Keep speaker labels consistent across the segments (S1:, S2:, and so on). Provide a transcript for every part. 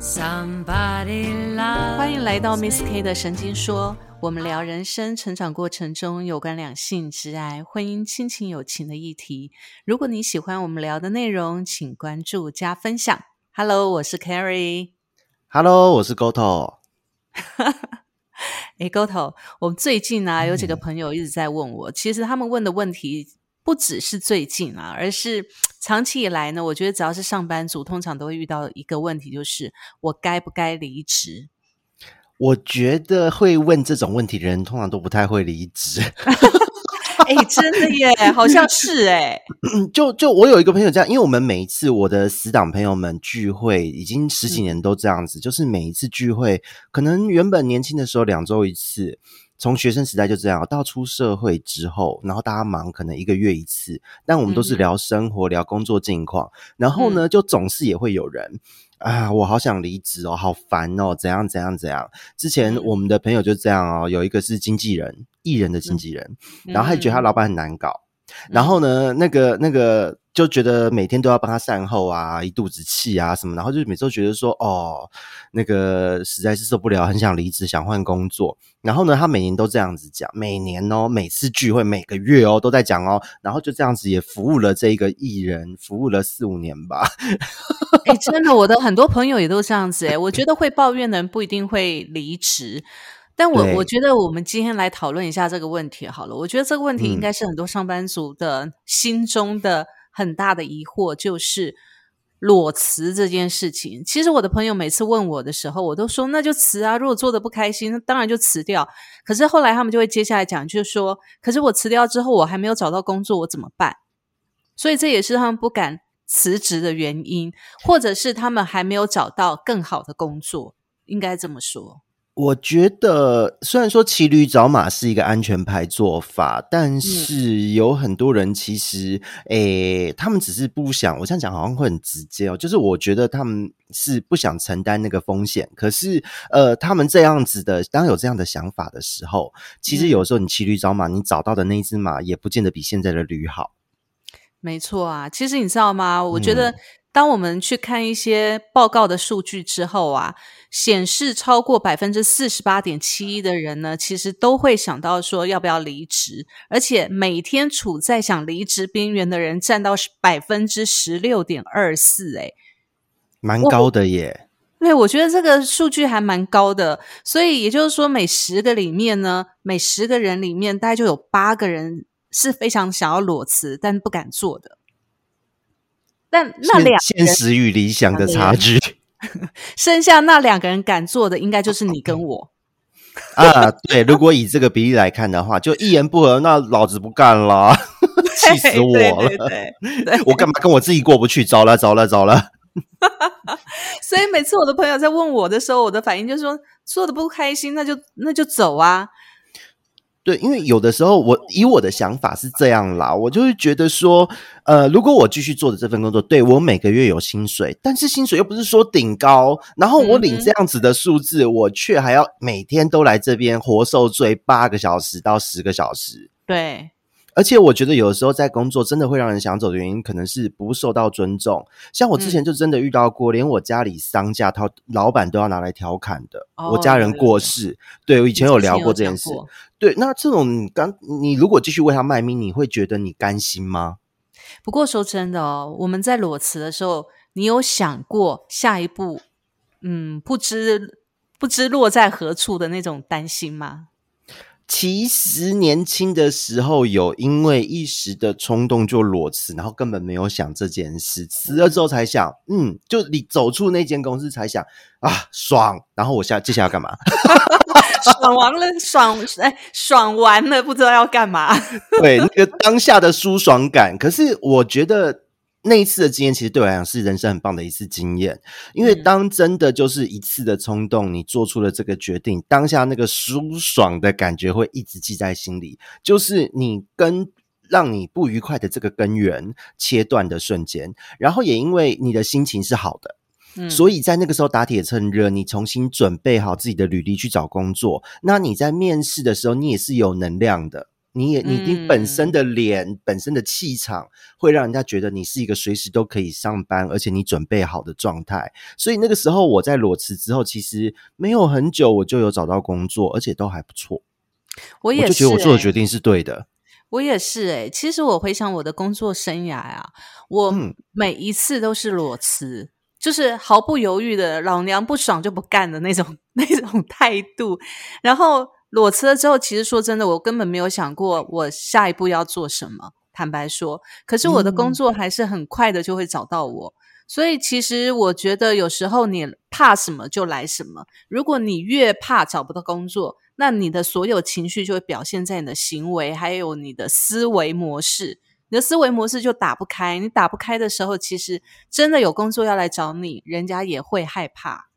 S1: Somebody love
S2: 欢迎来到 Miss K 的神经说，我们聊人生成长过程中有关两性、挚爱、婚姻、亲情、友情的议题。如果你喜欢我们聊的内容，请关注加分享。Hello，我是 Carrie。
S3: Hello，我是 Goto。
S2: 诶 g o t o 我最近啊有几个朋友一直在问我，其实他们问的问题不只是最近啊，而是长期以来呢，我觉得只要是上班族，通常都会遇到一个问题，就是我该不该离职？
S3: 我觉得会问这种问题的人，通常都不太会离职。
S2: 哎，真的耶，好像是哎。
S3: 就就我有一个朋友这样，因为我们每一次我的死党朋友们聚会，已经十几年都这样子，就是每一次聚会，可能原本年轻的时候两周一次，从学生时代就这样，到出社会之后，然后大家忙，可能一个月一次，但我们都是聊生活、聊工作近况，然后呢，就总是也会有人。啊，我好想离职哦，好烦哦，怎样怎样怎样？之前我们的朋友就这样哦，有一个是经纪人，艺人的经纪人，然后他觉得他老板很难搞，然后呢，那个那个就觉得每天都要帮他善后啊，一肚子气啊什么，然后就每次都觉得说，哦，那个实在是受不了，很想离职，想换工作。然后呢，他每年都这样子讲，每年哦，每次聚会，每个月哦，都在讲哦，然后就这样子也服务了这一个艺人，服务了四五年吧。
S2: 哎，真的，我的很多朋友也都这样子哎。我觉得会抱怨的人不一定会离职，但我我觉得我们今天来讨论一下这个问题好了。我觉得这个问题
S3: 嗯
S2: 应该是很多上班族的心中的很大的疑惑，就是裸辞这件事情。其实我的朋友每次问我的时候，我都说那就辞啊，如果做的不开心，那当然就辞掉。可是后来他们就会接下来讲，就是说，可是我辞掉之后，我还没有找到工作，我怎么办？所以这也是他们不敢辞职的原因，或者是他们还没有找到更好的工作，应该这么说。
S3: 我觉得，虽然说骑驴找马是一个安全牌做法，但是有很多人其实，诶，他们只是不想。我这样讲好像会很直接哦，就是我觉得他们是不想承担那个风险。可是，呃，他们这样子的，当有这样的想法的时候，其实有时候你骑驴找马，你找到的那一只马也不见得比现在的驴好。
S2: 没错啊，其实你知道吗？我觉
S3: 嗯
S2: 得，当我们去看一些报告的数据之后啊，显示超过百分之四十八点七一的人呢，其实都会想到说要不要离职，而且每天处在想离职边缘的人占到百分之十六点二四，哎，
S3: 蛮高的耶。
S2: 对，我觉得这个数据还蛮高的，所以也就是说，每十个里面呢，每十个人里面大概就有八个人是非常想要裸辞，但不敢做的。但那
S3: 现
S2: 两
S3: 现实与理想的差距
S2: 剩下那两个人敢做的，应该就是你跟我。
S3: 啊，对，如果以这个比例来看的话，就一言不合，那老子不干了，气死我
S2: 对
S3: 了！
S2: 对对对，
S3: 我干嘛跟我自己过不去？糟了，糟了，糟了！
S2: 所以每次我的朋友在问我的时候，我的反应就是说，做的不开心，那就那就走啊。
S3: 对，因为有的时候我以我的想法是这样啦，我就会觉得说，呃，如果我继续做的这份工作，对我每个月有薪水，但是薪水又不是说顶高，然后我领这样子的数字，我却还要每天都来这边活受罪八个小时到十个小时。
S2: 对，
S3: 而且我觉得有的时候在工作真的会让人想走的原因，可能是不受到尊重。像我之前就真的遇到过，连我家里丧假，他老板都要拿来调侃的。
S2: 哦
S3: 我家人过世，对我以前有聊过这件事。对，那这种你刚你如果继续为他卖命，你会觉得你甘心吗？
S2: 不过说真的哦，我们在裸辞的时候，你有想过下一步，嗯，不知不知落在何处的那种担心吗？
S3: 其实年轻的时候有因为一时的冲动就裸辞，然后根本没有想这件事，辞了之后才想，嗯，就你走出那间公司才想啊爽，然后我下接下来要干嘛？
S2: 爽完了，爽哎，爽完了，不知道要干嘛。
S3: 对，那个当下的舒爽感。可是我觉得那一次的经验，其实对我来讲是人生很棒的一次经验。因为
S2: 嗯
S3: 当真的就是一次的冲动，你做出了这个决定，当下那个舒爽的感觉会一直记在心里，就是你跟。让你不愉快的这个根源切断的瞬间，然后也因为你的心情是好的，
S2: 嗯
S3: 所以在那个时候打铁趁热，你重新准备好自己的履历去找工作。那你在面试的时候，你也是有能量的，你也你你本身的脸、本身的气场，会让人家觉得你是一个随时都可以上班，而且你准备好的状态。所以那个时候我在裸辞之后，其实没有很久，我就有找到工作，而且都还不错。
S2: 我也是、
S3: 觉得我做的决定是对的。
S2: 我也是哎，其实我回想我的工作生涯啊，我每一次都是裸辞，就是毫不犹豫的，老娘不爽就不干的那种 那种态度。然后裸辞了之后，其实说真的，我根本没有想过我下一步要做什么。坦白说，可是我的工作还是很快的就会找到我。所以其实我觉得有时候你怕什么就来什么。如果你越怕找不到工作，那你的所有情绪就会表现在你的行为，还有你的思维模式。你的思维模式就打不开。你打不开的时候，其实真的有工作要来找你，人家也会害怕。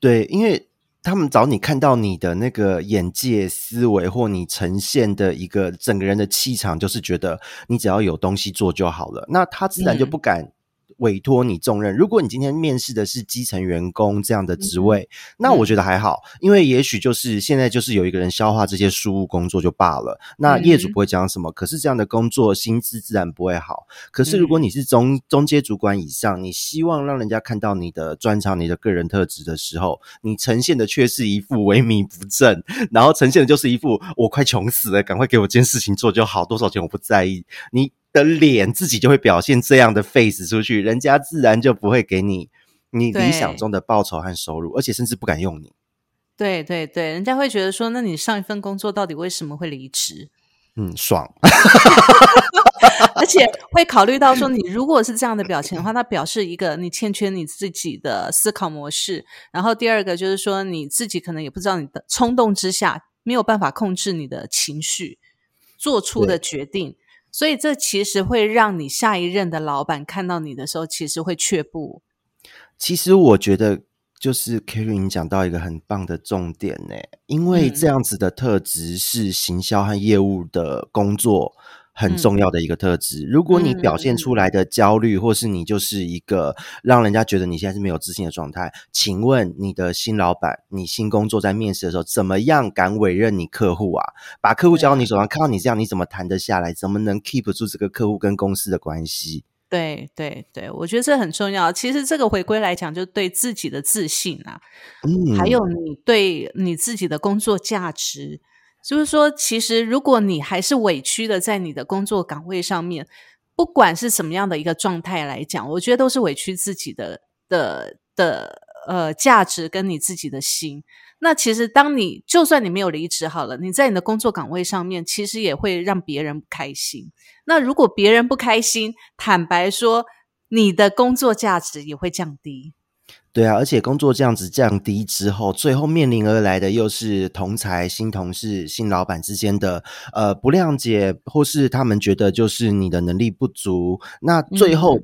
S3: 对，因为他们找你看到你的那个眼界、思维，或你呈现的一个整个人的气场，就是觉得你只要有东西做就好了。那他自然就不敢。委托你重任，如果你今天面试的是基层员工这样的职位，那我觉得还好，因为也许就是现在就是有一个人消化这些事务工作就罢了，那业主不会讲什么。可是这样的工作薪资自然不会好。可是如果你是中中阶主管以上，你希望让人家看到你的专长、你的个人特质的时候，你呈现的却是一副萎靡不振，然后呈现的就是一副我快穷死了，赶快给我件事情做就好，多少钱我不在意。你。的脸自己就会表现这样的 face 出去，人家自然就不会给你你理想中的报酬和收入，而且甚至不敢用你。
S2: 对对对，人家会觉得说，那你上一份工作到底为什么会离职？
S3: 嗯，爽。
S2: 而且会考虑到说，你如果是这样的表情的话，那表示一个你欠缺你自己的思考模式，然后第二个就是说，你自己可能也不知道你的冲动之下没有办法控制你的情绪，做出的决定。所以，这其实会让你下一任的老板看到你的时候，其实会却步。
S3: 其实，我觉得就是 k a r i n 讲到一个很棒的重点呢，因为这样子的特质是行销和业务的工作。很重要的一个特质。如果你表现出来的焦虑，或是你就是一个让人家觉得你现在是没有自信的状态，请问你的新老板，你新工作在面试的时候，怎么样敢委任你客户啊？把客户交到你手上，看到你这样，你怎么谈得下来？怎么能 keep 住这个客户跟公司的关系？
S2: 对对对，我觉得这很重要。其实这个回归来讲，就对自己的自信啊，嗯，还有你对你自己的工作价值。就是说，其实如果你还是委屈的在你的工作岗位上面，不管是什么样的一个状态来讲，我觉得都是委屈自己的的的呃价值跟你自己的心。那其实当你就算你没有离职好了，你在你的工作岗位上面，其实也会让别人不开心。那如果别人不开心，坦白说，你的工作价值也会降低。
S3: 对啊，而且工作这样子降低之后，最后面临而来的又是同才、新同事、新老板之间的呃不谅解，或是他们觉得就是你的能力不足，那最后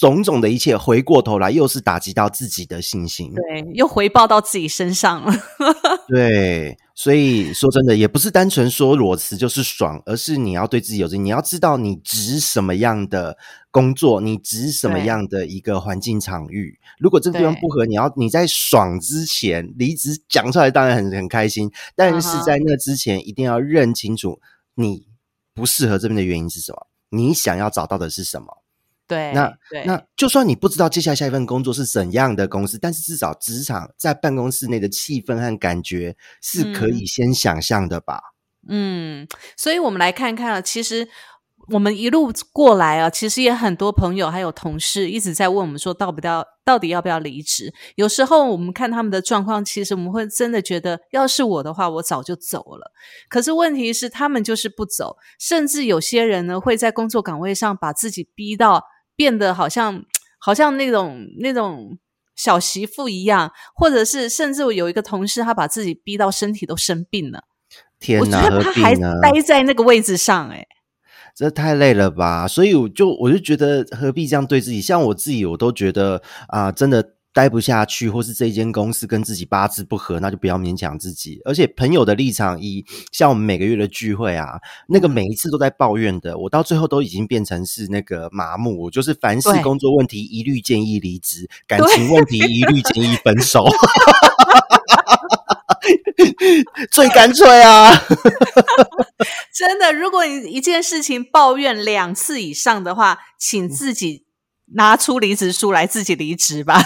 S3: 种种的一切回过头来，又是打击到自己的信心，
S2: 对，又回报到自己身上了。
S3: 对，所以说真的也不是单纯说裸辞就是爽，而是你要对自己有自信，你要知道你值什么样的工作，你值什么样的一个环境场域。如果这个地方不合，你要你在爽之前离职讲出来，当然很很开心，但是在那之前一定要认清楚你不适合这边的原因是什么，你想要找到的是什么。
S2: 对，
S3: 那那就算你不知道接下来下一份工作是怎样的公司，但是至少职场在办公室内的气氛和感觉是可以先想象的吧？
S2: 嗯，所以我们来看看啊，其实我们一路过来啊，其实也很多朋友还有同事一直在问我们说，到不到到底要不要离职？有时候我们看他们的状况，其实我们会真的觉得，要是我的话，我早就走了。可是问题是，他们就是不走，甚至有些人呢，会在工作岗位上把自己逼到。变得好像好像那种那种小媳妇一样，或者是甚至我有一个同事，他把自己逼到身体都生病了。
S3: 天哪，
S2: 我觉得他还待在那个位置上，哎，
S3: 这太累了吧？所以我就我就觉得何必这样对自己？像我自己，我都觉得啊，真的。待不下去，或是这一间公司跟自己八字不合，那就不要勉强自己。而且朋友的立场，以像我们每个月的聚会啊，那个每一次都在抱怨的，我到最后都已经变成是那个麻木，我就是凡事工作问题一律建议离职，感情问题一律建议分手，最干脆啊！
S2: 真的，如果你一件事情抱怨两次以上的话，请自己拿出离职书来，自己离职吧。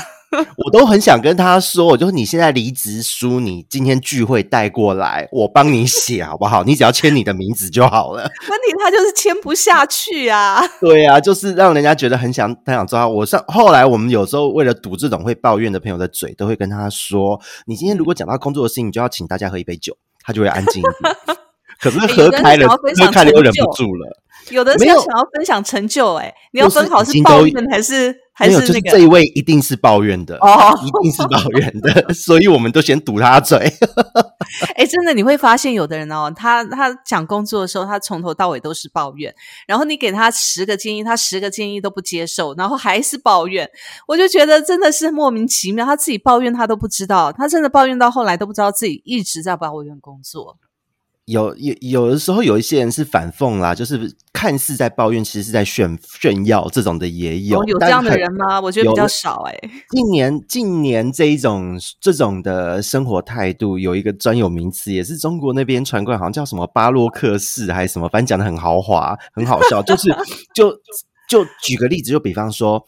S3: 我都很想跟他说，我就你现在离职书，你今天聚会带过来，我帮你写好不好？你只要签你的名字就好了。
S2: 问题他就是签不下去啊。
S3: 对啊，就是让人家觉得很想很想知道我上。后来我们有时候为了堵这种会抱怨的朋友的嘴，都会跟他说：你今天如果讲到工作的事情，你就要请大家喝一杯酒，他就会安静一点。可是喝开了，喝开了又忍不住了。
S2: 有的是想要分享成就，哎，你要分好是抱怨还是还是那个？
S3: 这一位一定是抱怨的哦，一定是抱怨的，所以我们都先堵他嘴。
S2: 哎，真的你会发现，有的人哦，他他讲工作的时候，他从头到尾都是抱怨，然后你给他十个建议，他十个建议都不接受，然后还是抱怨。我就觉得真的是莫名其妙，他自己抱怨他都不知道，他真的抱怨到后来都不知道自己一直在抱怨工作。
S3: 有有有的时候有一些人是反讽啦，就是看似在抱怨，其实是在炫炫耀，这种的也有。
S2: 有这样的人吗？我觉得比较少哎。
S3: 近年近年这一种这种的生活态度，有一个专有名词，也是中国那边传过来，好像叫什么巴洛克式还是什么，反正讲的很豪华，很好笑。就是就就举个例子，就比方说。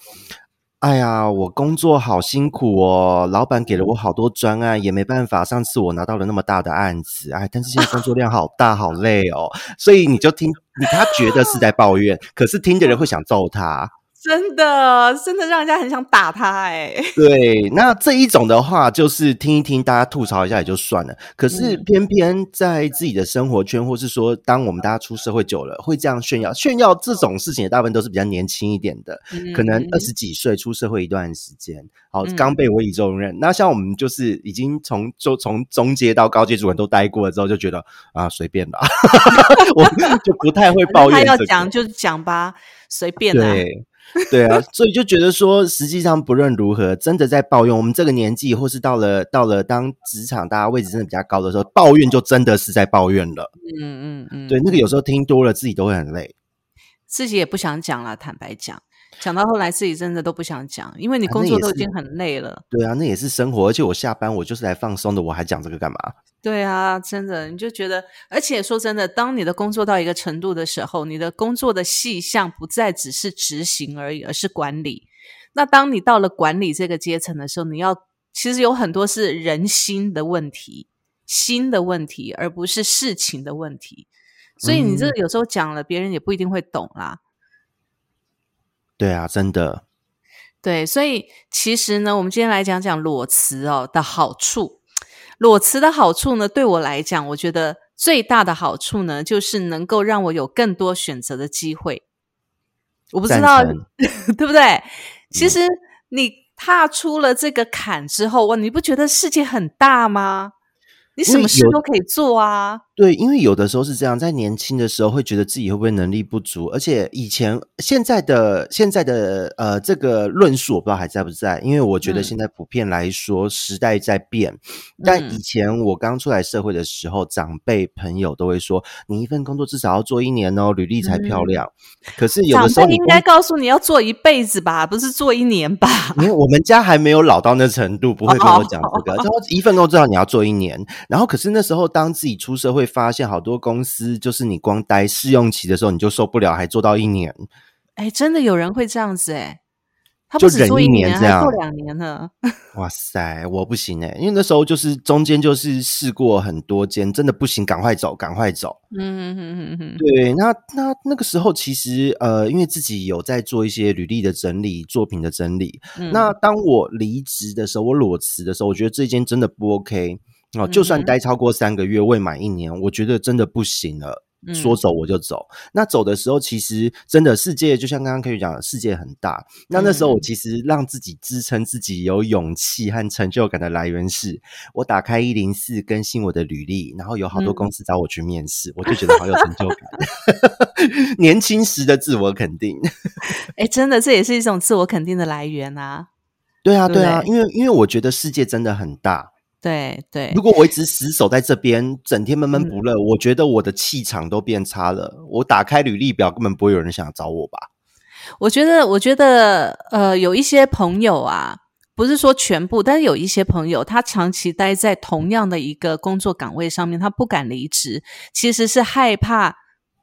S3: 哎呀，我工作好辛苦哦，老板给了我好多专案，也没办法。上次我拿到了那么大的案子，哎，但是现在工作量好大，好累哦。所以你就听，他觉得是在抱怨，可是听的人会想揍他。
S2: 真的，真的让人家很想打他哎。
S3: 对，那这一种的话，就是听一听，大家吐槽一下也就算了。可是偏偏在自己的生活圈，或是说，当我们大家出社会久了，会这样炫耀。炫耀这种事情，大部分都是比较年轻一点的，可能二十几岁出社会一段时间，好刚被委以重任。那像我们就是已经从就从中阶到高阶主管都待过了之后，就觉得啊，随便吧，我就不太会抱怨。他
S2: 要讲就讲吧，随便
S3: 对。对啊，所以就觉得说，实际上不论如何，真的在抱怨。我们这个年纪，或是到了到了当职场大家位置真的比较高的时候，抱怨就真的是在抱怨了。嗯嗯嗯，对，那个有时候听多了，自己都会很累，
S2: 自己也不想讲了。坦白讲。讲到后来，自己真的都不想讲，因为你工作都已经很累了。
S3: 对啊，那也是生活，而且我下班我就是来放松的，我还讲这个干嘛？
S2: 对啊，真的，你就觉得，而且说真的，当你的工作到一个程度的时候，你的工作的细项不再只是执行而已，而是管理。那当你到了管理这个阶层的时候，你要其实有很多是人心的问题、心的问题，而不是事情的问题。所以你这个有时候讲了，别人也不一定会懂啦。
S3: 对啊，真的。
S2: 对，所以其实呢，我们今天来讲讲裸辞哦的好处。裸辞的好处呢，对我来讲，我觉得最大的好处呢，就是能够让我有更多选择的机会。我不知道，对不对？其实你踏出了这个坎之后，哇，你不觉得世界很大吗？你什么事都可以做啊！
S3: 对，因为有的时候是这样，在年轻的时候会觉得自己会不会能力不足，而且以前现在的现在的呃这个论述我不知道还在不在，因为我觉得现在普遍来说时代在变，但以前我刚出来社会的时候，长辈朋友都会说，你一份工作至少要做一年哦，履历才漂亮。可是有的时候
S2: 应该告诉你要做一辈子吧，不是做一年吧？
S3: 因为我们家还没有老到那程度，不会跟我讲这个。然后一份工作至少你要做一年。然后，可是那时候，当自己出社会，发现好多公司就是你光待试用期的时候，你就受不了，还做到一年。
S2: 哎，真的有人会这样子哎，他
S3: 就忍一年这样，
S2: 做两年了。
S3: 哇塞，我不行哎，因为那时候就是中间就是试过很多间，真的不行，赶快走，赶快走。嗯嗯嗯嗯对，那那那个时候其实呃，因为自己有在做一些履历的整理、作品的整理。那当我离职的时候，我裸辞的时候，我觉得这间真的不 OK。哦，就算待超过三个月未满一年，我觉得真的不行了。说走我就走。那走的时候，其实真的世界就像刚刚可以讲的，世界很大。那那时候我其实让自己支撑自己有勇气和成就感的来源是，我打开一零四更新我的履历，然后有好多公司找我去面试，我就觉得好有成就感。年轻时的自我肯定，
S2: 哎，真的这也是一种自我肯定的来源啊。
S3: 对啊，对啊，因为因为我觉得世界真的很大。
S2: 对对，
S3: 如果我一直死守在这边，整天闷闷不乐，我觉得我的气场都变差了。我打开履历表，根本不会有人想找我吧？
S2: 我觉得，我觉得，呃，有一些朋友啊，不是说全部，但是有一些朋友，他长期待在同样的一个工作岗位上面，他不敢离职，其实是害怕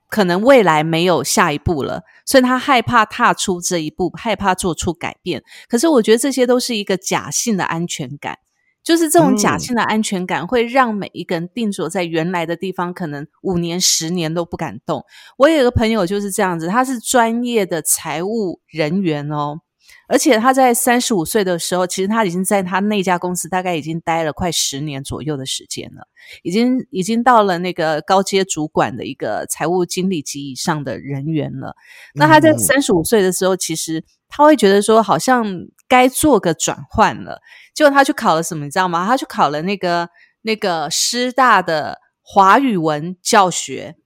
S2: 可能未来没有下一步了，所以他害怕踏出这一步，害怕做出改变。可是我觉得这些都是一个假性的安全感，就是这种假性的安全感会让每一个人定着在原来的地方，可能五年、十年都不敢动。我有一个朋友就是这样子，他是专业的财务人员哦。而且他在三十五岁的时候，其实他已经在他那家公司大概已经待了快十年左右的时间了，已经已经到了那个高阶主管的一个财务经理级以上的人员了。那他在三十五岁的时候，其实他会觉得说，好像该做个转换了。结果他去考了什么，你知道吗？他去考了那个那个师大的华语文教学，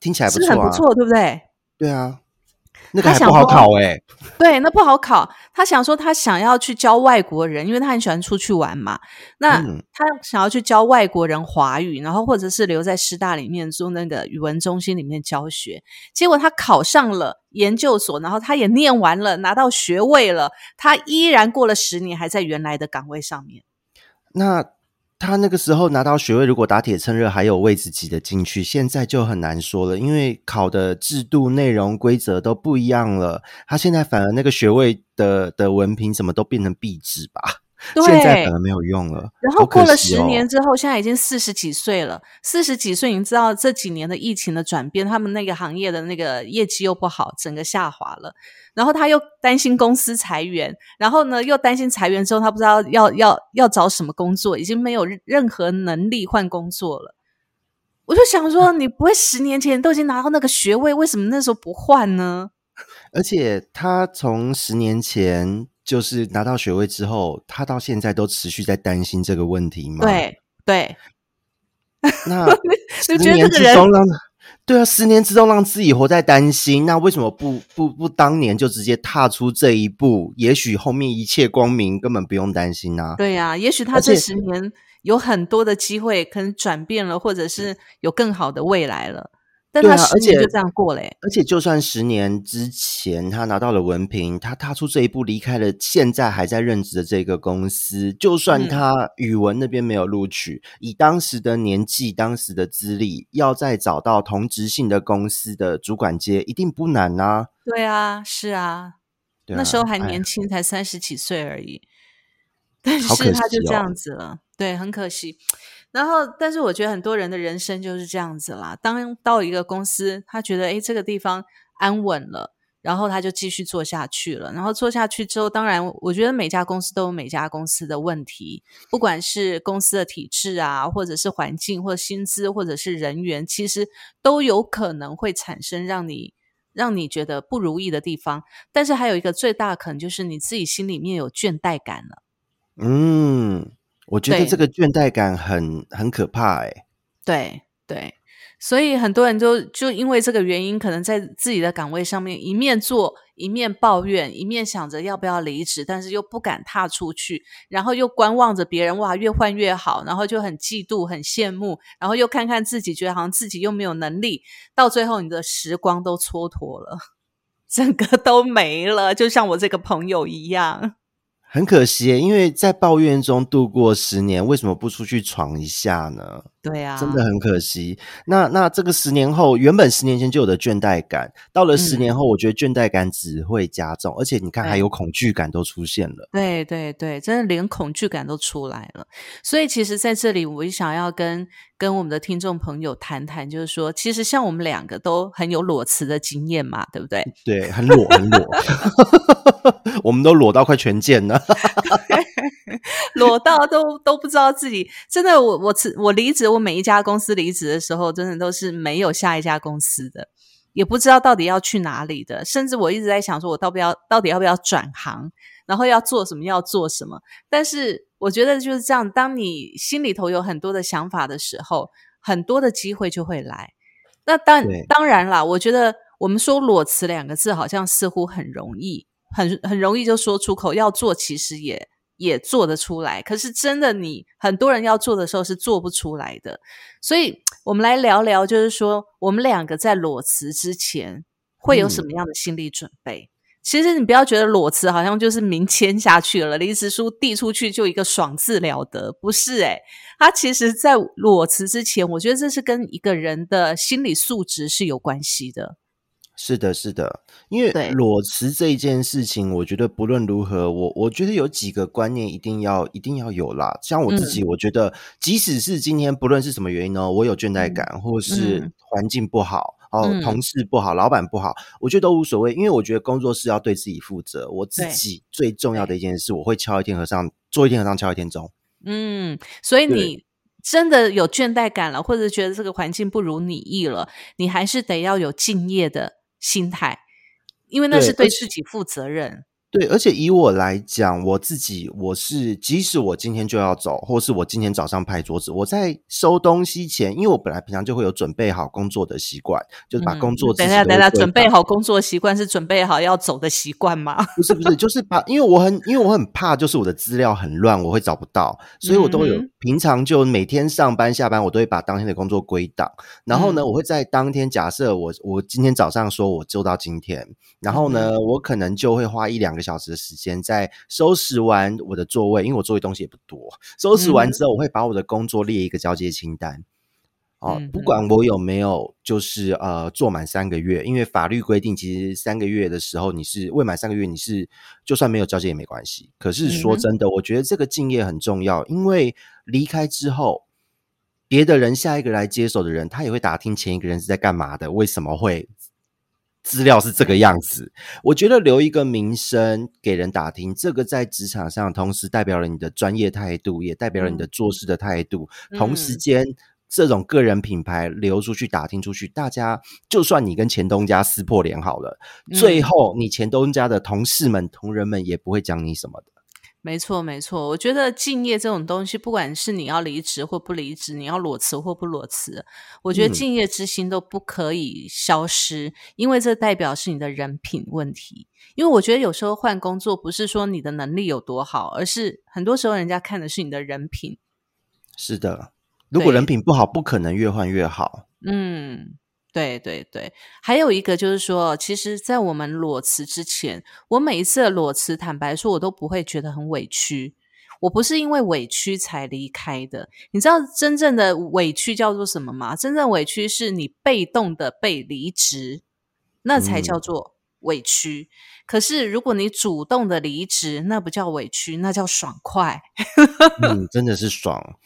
S3: 听起来
S2: 是很不错，对不对？
S3: 对啊。那个还不好考哎，
S2: 对，那不好考。他想说，他想要去教外国人，因为他很喜欢出去玩嘛。那他想要去教外国人华语，然后或者是留在师大里面做那个语文中心里面教学。结果他考上了研究所，然后他也念完了，拿到学位了。他依然过了十年，还在原来的岗位上面。
S3: 那。他那个时候拿到学位，如果打铁趁热还有位置挤得进去，现在就很难说了，因为考的制度、内容、规则都不一样了。他现在反而那个学位的的文凭什么都变成壁纸吧。现在可能没有用了。
S2: 然后过了十年之后，现在已经四十几岁了。四十几岁，你知道这几年的疫情的转变，他们那个行业的那个业绩又不好，整个下滑了。然后他又担心公司裁员，然后呢又担心裁员之后他不知道要要要找什么工作，已经没有任何能力换工作了。我就想说，你不会十年前都已经拿到那个学位，为什么那时候不换呢？
S3: 而且他从十年前。就是拿到学位之后，他到现在都持续在担心这个问题吗？
S2: 对对，
S3: 那十年之中让对啊，十年之中让自己活在担心，那为什么不不不当年就直接踏出这一步？也许后面一切光明，根本不用担心啊。
S2: 对呀，也许他这十年有很多的机会，可能转变了，或者是有更好的未来了。对啊，
S3: 而且
S2: 就这样过嘞。
S3: 而且，就算十年之前他拿到了文凭，他踏出这一步离开了现在还在任职的这个公司，就算他语文那边没有录取，以当时的年纪、当时的资历，要再找到同职性的公司的主管阶，一定不难啊。
S2: 对啊，是啊，那时候还年轻，才三十几岁而已。但是他就这样子了，对，很可惜。然后，但是我觉得很多人的人生就是这样子啦。当到一个公司，他觉得诶这个地方安稳了，然后他就继续做下去了。然后做下去之后，当然，我觉得每家公司都有每家公司的问题，不管是公司的体制啊，或者是环境，或者薪资，或者是人员，其实都有可能会产生让你让你觉得不如意的地方。但是还有一个最大可能就是你自己心里面有倦怠感了。
S3: 嗯。我觉得这个倦怠感很很可怕，哎，
S2: 对对，所以很多人都就因为这个原因，可能在自己的岗位上面一面做一面抱怨，一面想着要不要离职，但是又不敢踏出去，然后又观望着别人哇越换越好，然后就很嫉妒很羡慕，然后又看看自己，觉得好像自己又没有能力，到最后你的时光都蹉跎了，整个都没了，就像我这个朋友一样。
S3: 很可惜，因为在抱怨中度过十年，为什么不出去闯一下呢？
S2: 对啊，
S3: 真的很可惜。那那这个十年后，原本十年前就有的倦怠感，到了十年后，我觉得倦怠感只会加重，而且你看，还有恐惧感都出现了。
S2: 对对对，真的连恐惧感都出来了。所以，其实在这里，我想要跟跟我们的听众朋友谈谈，就是说，其实像我们两个都很有裸辞的经验嘛，对不对？
S3: 对，很裸，很裸，我们都裸到快全见了。
S2: 裸到都都不知道自己真的，我我辞我离职，我每一家公司离职的时候，真的都是没有下一家公司的，也不知道到底要去哪里的，甚至我一直在想，说我到不要到底要不要转行，然后要做什么，要做什么。但是我觉得就是这样，当你心里头有很多的想法的时候，很多的机会就会来。那当当然啦，我觉得我们说裸辞两个字，好像似乎很容易，很很容易就说出口，要做其实也。也做得出来，可是真的，你很多人要做的时候是做不出来的。所以，我们来聊聊，就是说，我们两个在裸辞之前会有什么样的心理准备？其实你不要觉得裸辞好像就是名签下去了，离职书递出去就一个爽字了得，不是诶、他其实在裸辞之前，我觉得这是跟一个人的心理素质是有关系的。
S3: 是的，是的，因为裸辞这一件事情，我觉得不论如何，我我觉得有几个观念一定要一定要有啦。像我自己，我觉得即使是今天不论是什么原因呢，我有倦怠感，或是
S2: 嗯。
S3: 环境不好，哦，
S2: 嗯
S3: 同事不好，老板不好，我觉得都无所谓，因为我觉得工作是要对自己负责。我自己最重要的一件事，我会敲一天和尚，做一天和尚敲一天钟。
S2: 嗯，所以你真的有倦怠感了，或者觉得这个环境不如你意了，你还是得要有敬业的心态，因为那是对自己负责任。
S3: 对，而且以我来讲，我自己我是，即使我今天就要走，或是我今天早上拍桌子，我在收东西前，因为我本来平常就会有准备好工作的习惯，就是把
S2: 嗯
S3: 工作自
S2: 等一下，等一下，准备好工作习惯是准备好要走的习惯吗？
S3: 不是不是，就是把，因为我很因为我很怕，就是我的资料很乱，我会找不到，所以我都有、
S2: 嗯。
S3: 平常就每天上班下班，我都会把当天的工作归档，然后呢，
S2: 嗯。
S3: 我会在当天假设我我今天早上说我就到今天，然后呢，
S2: 嗯。
S3: 我可能就会花一两个小时的时间在收拾完我的座位，因为我座位东西也不多，收拾完
S2: 嗯
S3: 之后，我会把我的工作列一个交接清单。哦
S2: 嗯，
S3: 不管我有没有，就是呃做满三个月，因为法律规定，其实三个月的时候你是未满三个月，你是就算没有交接也没关系。可是说真的，我觉得这个敬业很重要，因为离开之后，别的人下一个来接手的人，他也会打听前一个人是在干嘛的，为什么会资料是这个样子。我觉得留一个名声给人打听，这个在职场上同时代表了你的专业态度，也代表了你的做事的态度。同时
S2: 嗯
S3: 间，这种个人品牌流出去、打听出去，大家就算你跟前东家撕破脸好了，最
S2: 嗯
S3: 后你前东家的同事们、同仁们也不会讲你什么的。
S2: 没错，没错。我觉得敬业这种东西，不管是你要离职或不离职，你要裸辞或不裸辞，我觉得
S3: 嗯
S2: 敬业之心都不可以消失，因为这代表是你的人品问题。因为我觉得有时候换工作不是说你的能力有多好，而是很多时候人家看的是你的人品。
S3: 是的，如果人品不好，不可能越换越好。
S2: 嗯，对对对，还有一个就是说，其实，在我们裸辞之前，我每一次的裸辞，坦白说，我都不会觉得很委屈。我不是因为委屈才离开的，你知道真正的委屈叫做什么吗？真正委屈是你被动的被离职，那才叫
S3: 嗯
S2: 做委屈。可是如果你主动的离职，那不叫委屈，那叫爽快。
S3: 嗯，真的是爽。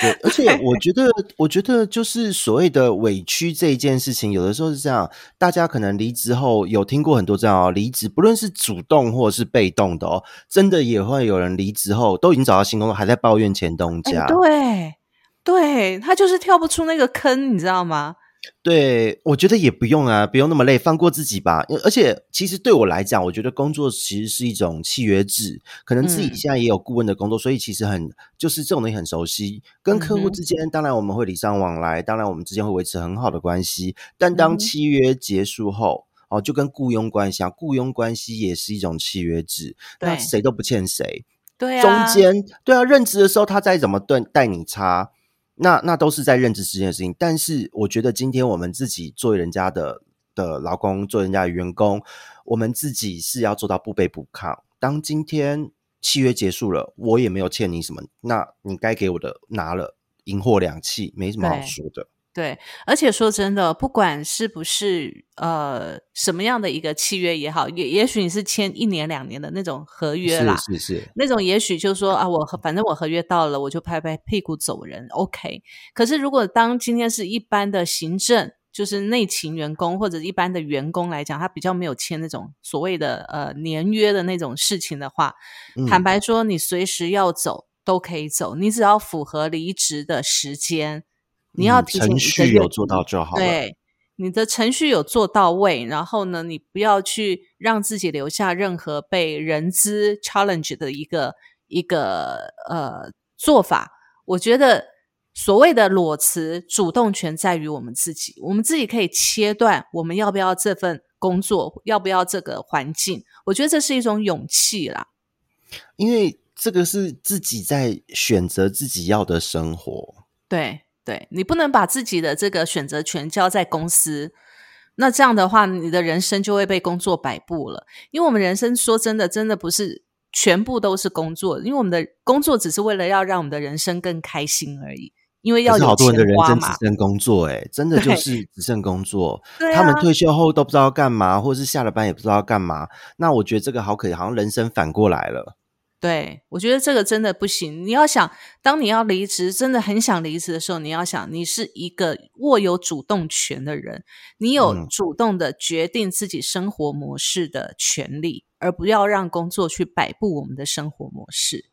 S3: 对，而且我觉得，我觉得就是所谓的委屈这一件事情，有的时候是这样。大家可能离职后有听过很多这样哦，离职不论是主动或者是被动的哦，真的也会有人离职后都已经找到新工作，还在抱怨前东
S2: 哎，
S3: 家。
S2: 对，对他就是跳不出那个坑，你知道吗？
S3: 对，我觉得也不用啊，不用那么累，放过自己吧。而且，其实对我来讲，我觉得工作其实是一种契约制，可能自己
S2: 嗯
S3: 现在也有顾问的工作，所以其实很就是这种东西很熟悉。跟客户之间，当然我们会礼尚往来，当然我们之间会维持很好的关系。但当契约结束后，哦，就跟雇佣关系啊，雇佣关系也是一种契约制，那谁都不欠谁。
S2: 对啊，
S3: 中间对啊，任职的时候他再怎么对待你差，那那都是在认知之间的事情。但是我觉得今天我们自己作为人家的的劳工，做人家的员工，我们自己是要做到不卑不亢。当今天契约结束了，我也没有欠你什么，那你该给我的拿了，银货两讫，没什么好
S2: 对
S3: 说的。
S2: 对，而且说真的，不管是不是呃什么样的一个契约也好，也也许你是签一年两年的那种合约啦，
S3: 是是是，
S2: 那种也许就说啊，我合反正我合约到了，我就拍拍屁股走人，OK。可是如果当今天是一般的行政，就是内勤员工或者一般的员工来讲，他比较没有签那种所谓的呃年约的那种事情的话，
S3: 嗯
S2: 坦白说，你随时要走都可以走，你只要符合离职的时间，你要
S3: 程序有做到就好了。
S2: 对，你的程序有做到位，然后呢，你不要去让自己留下任何被人资 challenge 的一个一个呃做法。我觉得所谓的裸辞，主动权在于我们自己，我们自己可以切断我们要不要这份工作，要不要这个环境。我觉得这是一种勇气啦。
S3: 因为这个是自己在选择自己要的生活。
S2: 对对，你不能把自己的这个选择权交在公司，那这样的话，你的人生就会被工作摆布了。因为我们人生说真的，真的不是全部都是工作，因为我们的工作只是为了要让我们的人生更开心而已。因为要有
S3: 好多人的人生只，剩工作，哎，真的就 是只剩工作。他们
S2: 啊
S3: 退休后都不知道干嘛，或者是下了班也不知道干嘛。那我觉得这个好可惜，好像人生反过来了。
S2: 对，我觉得这个真的不行。你要想，当你要离职，真的很想离职的时候，你要想，你是一个握有主动权的人，你有
S3: 嗯
S2: 主动的决定自己生活模式的权利，而不要让工作去摆布我们的生活模式。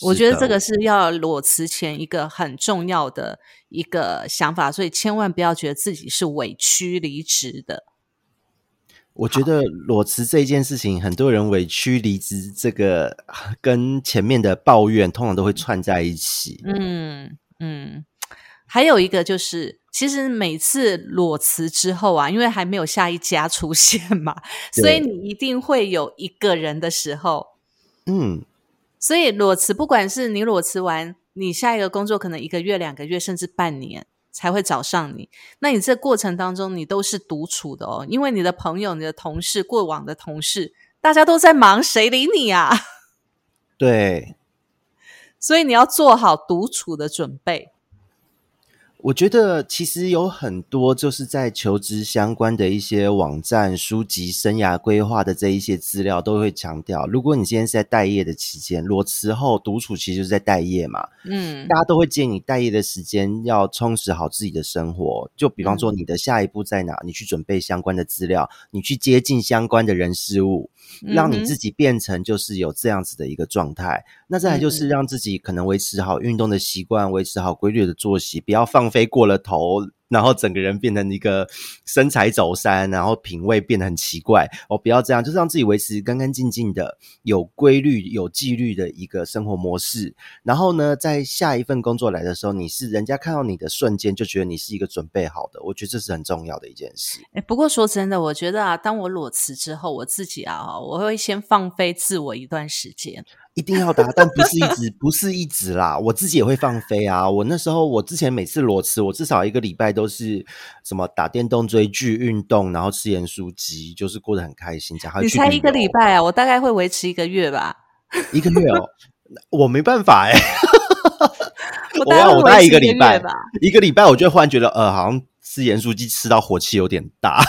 S2: 我觉得这个是要裸辞前一个很重要的一个想法，所以千万不要觉得自己是委屈离职的。
S3: 我觉得裸辞这件事情，很多人委屈离职，这个跟前面的抱怨通常都会串在一起。
S2: 嗯嗯，还有一个就是，其实每次裸辞之后啊，因为还没有下一家出现嘛，所以你一定会有一个人的时候。
S3: 嗯，
S2: 所以裸辞，不管是你裸辞完，你下一个工作可能一个月、两个月，甚至半年才会找上你。那你这过程当中，你都是独处的哦，因为你的朋友、你的同事、过往的同事，大家都在忙，谁理你啊？
S3: 对，
S2: 所以你要做好独处的准备。
S3: 我觉得其实有很多就是在求职相关的一些网站、书籍、生涯规划的这一些资料，都会强调，如果你今天是在待业的期间，裸辞后独处，其实就是在待业嘛。
S2: 嗯
S3: 大家都会建议你待业的时间要充实好自己的生活，就比方说你的下一步在哪，你去准备相关的资料，你去接近相关的人事物，让你自己变成就是有这样子的一个状态。那再来就是让自己可能维持好运动的习惯，维持好规律的作息，不要放飞过了头，然后整个人变成一个身材走山，然后品味变得很奇怪哦，不要这样，就是让自己维持干干净净的、有规律、有纪律的一个生活模式。然后呢，在下一份工作来的时候，你是人家看到你的瞬间就觉得你是一个准备好的，我觉得这是很重要的一件事。
S2: 哎，不过说真的，我觉得啊，当我裸辞之后，我自己啊，我会先放飞自我一段时间。
S3: 一定要打，但不是一直，不是一直啦。我自己也会放飞啊。我那时候，我之前每次裸辞，我至少一个礼拜都是什么打电动、追剧、运动，然后吃盐酥鸡，就是过得很开心。这样还会去旅
S2: 你才一个礼拜啊，我大概会维持一个月吧。
S3: 一个月哦，我没办法哎、
S2: 我
S3: 要我大概
S2: 维持
S3: 一个礼拜
S2: 月吧。
S3: 一个礼拜，我就忽然觉得，呃，好像吃盐酥鸡吃到火气有点大，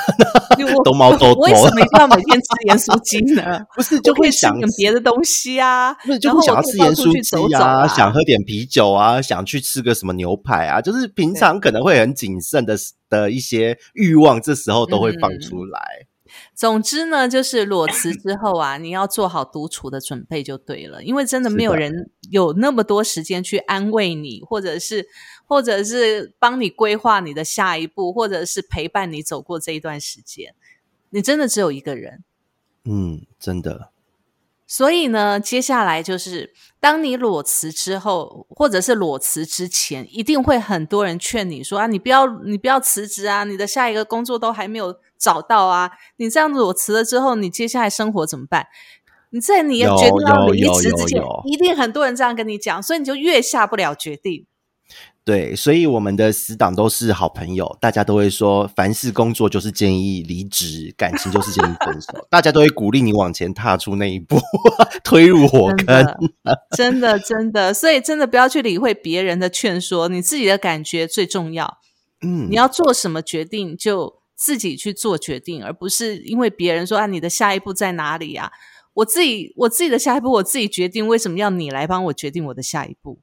S2: 因为我
S3: 兜猫兜
S2: 我为
S3: 兜
S2: 什么一定要每天吃盐酥鸡呢？
S3: 不是就会想
S2: 点别的东西啊，
S3: 不是就想要吃盐酥
S2: 去走走
S3: 鸡啊，
S2: 啊
S3: 想喝点啤酒啊，想去吃个什么牛排啊，就是平常可能会很谨慎的的一些欲望，这时候都会放出来。
S2: 总之呢，就是裸辞之后啊，你要做好独处的准备就对了，因为真的没有人有那么多时间去安慰你，或者是或者是帮你规划你的下一步，或者是陪伴你走过这一段时间。你真的只有一个人，
S3: 嗯，真的，
S2: 所以呢，接下来就是当你裸辞之后，或者是裸辞之前，一定会很多人劝你说啊，你不要你不要辞职啊，你的下一个工作都还没有找到啊，你这样裸辞了之后，你接下来生活怎么办？你在你
S3: 有
S2: 决定要离职之前一定很多人这样跟你讲，所以你就越下不了决定。
S3: 对，所以我们的死党都是好朋友，大家都会说，凡是工作就是建议离职，感情就是建议分手，大家都会鼓励你往前踏出那一步，推入火
S2: 真
S3: 坑。
S2: 的，真的，真的，所以真的不要去理会别人的劝说，你自己的感觉最重要。
S3: 嗯
S2: 你，要做什么决定，就自己去做决定，而不是因为别人说啊，你的下一步在哪里呀、我自己我自己的下一步我自己决定，为什么要你来帮我决定我的下一步？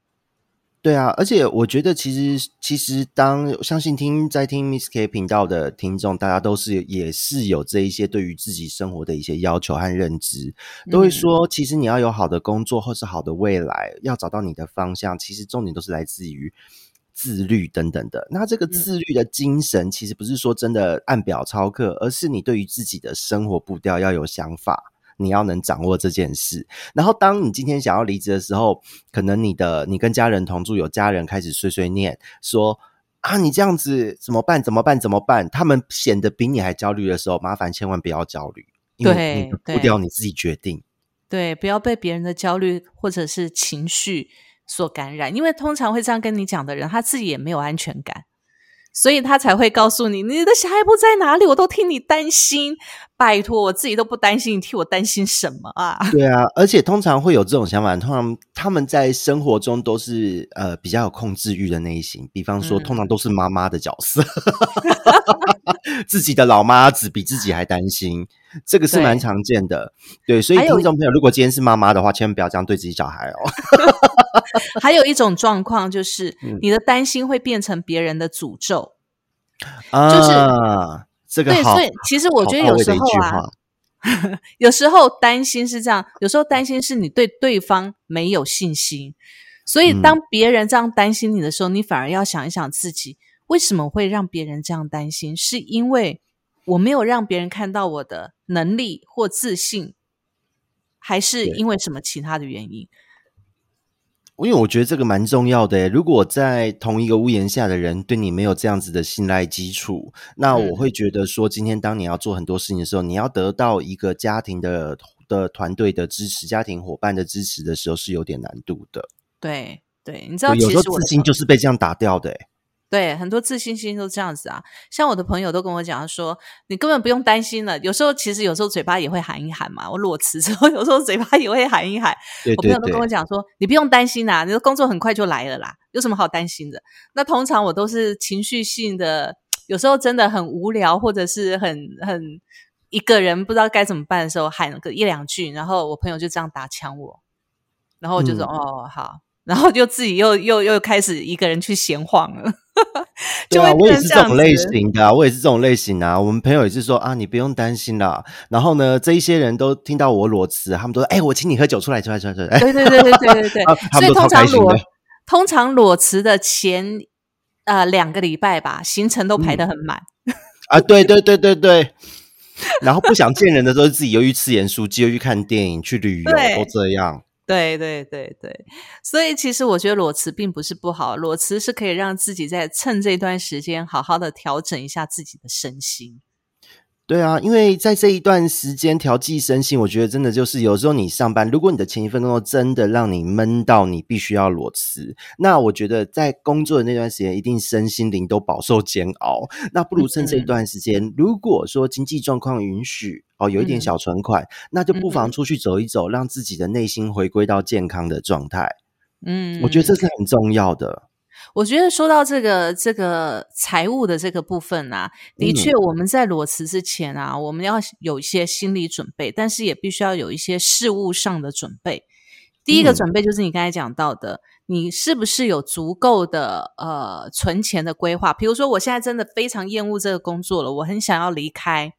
S3: 对啊，而且我觉得其实其实当相信听在听 Miss K 频道的听众，大家都是也是有这一些对于自己生活的一些要求和认知，都会说，其实你要有好的工作或是好的未来，要找到你的方向，其实重点都是来自于自律等等的。那这个自律的精神，其实不是说真的按表操课，而是你对于自己的生活步调要有想法。你要能掌握这件事，然后当你今天想要离职的时候，可能你的你跟家人同住，有家人开始碎碎念说啊，你这样子怎么办？怎么办？怎么办？他们显得比你还焦虑的时候，麻烦千万不要焦虑，因为你的步调你自己决定。
S2: 对，不要被别人的焦虑或者是情绪所感染，因为通常会这样跟你讲的人，他自己也没有安全感。所以他才会告诉你你的小孩不在哪里，我都替你担心。拜托，我自己都不担心，你替我担心什么啊？
S3: 对啊，而且通常会有这种想法，通常他们在生活中都是呃比较有控制欲的类型，比方说，通常都是妈妈的角色，自己的老妈子比自己还担心，这个是蛮常见的。对，所以听众朋友，如果今天是妈妈的话，千万不要这样对自己小孩哦。
S2: 还有一种状况就是，你的担心会变成别人的诅咒，
S3: 就是这个
S2: 对。所以其实我觉得有时候啊，有时候担心是这样，有时候担心是你对对方没有信心。所以当别人这样担心你的时候，你反而要想一想自己为什么会让别人这样担心？是因为我没有让别人看到我的能力或自信，还是因为什么其他的原因？
S3: 因为我觉得这个蛮重要的。如果在同一个屋檐下的人对你没有这样子的信赖基础，那我会觉得说，今天当你要做很多事情的时候，你要得到一个家庭的的团队的支持、家庭伙伴的支持的时候，是有点难度的。
S2: 对对，你知道，
S3: 有时候自信就是被这样打掉的。
S2: 对，很多自信心都这样子啊。像我的朋友都跟我讲说，你根本不用担心了。有时候其实有时候嘴巴也会喊一喊嘛。我裸辞之后，有时候嘴巴也会喊一喊。我朋友都跟我讲说，你不用担心啦，你的工作很快就来了啦，有什么好担心的？那通常我都是情绪性的，有时候真的很无聊，或者是很很一个人不知道该怎么办的时候，喊个一两句，然后我朋友就这样打枪我，然后我就说哦好。然后就自己又又又开始一个人去闲晃了，
S3: 对啊，我也是这种类型的，我也是这种类型啊。我们朋友也是说啊，你不用担心啦。然后呢，这一些人都听到我裸辞，他们都说，哎，我请你喝酒，出来，出来，出来，出来。
S2: 对对对对对对对。所以通常裸通常裸辞的前呃两个礼拜吧，行程都排得很满。
S3: 啊，对对对对对。然后不想见人的时候，自己又去吃盐酥鸡，又去看电影，去旅游，都这样。
S2: 对对对对，所以其实我觉得裸辞并不是不好，裸辞是可以让自己在趁这段时间好好的调整一下自己的身心。
S3: 对啊，因为在这一段时间调剂身心，我觉得真的就是有时候你上班，如果你的前一份工作真的让你闷到你必须要裸辞，那我觉得在工作的那段时间，一定身心灵都饱受煎熬。那不如趁这一段时间，如果说经济状况允许，哦，有一点小存款，那就不妨出去走一走，让自己的内心回归到健康的状态。嗯，我觉得这是很重要的。
S2: 我觉得说到这个这个财务的这个部分啊，的确我们在裸辞之前啊，我们要有一些心理准备，但是也必须要有一些事务上的准备。第一个准备就是你刚才讲到的，你是不是有足够的呃存钱的规划？比如说，我现在真的非常厌恶这个工作了，我很想要离开。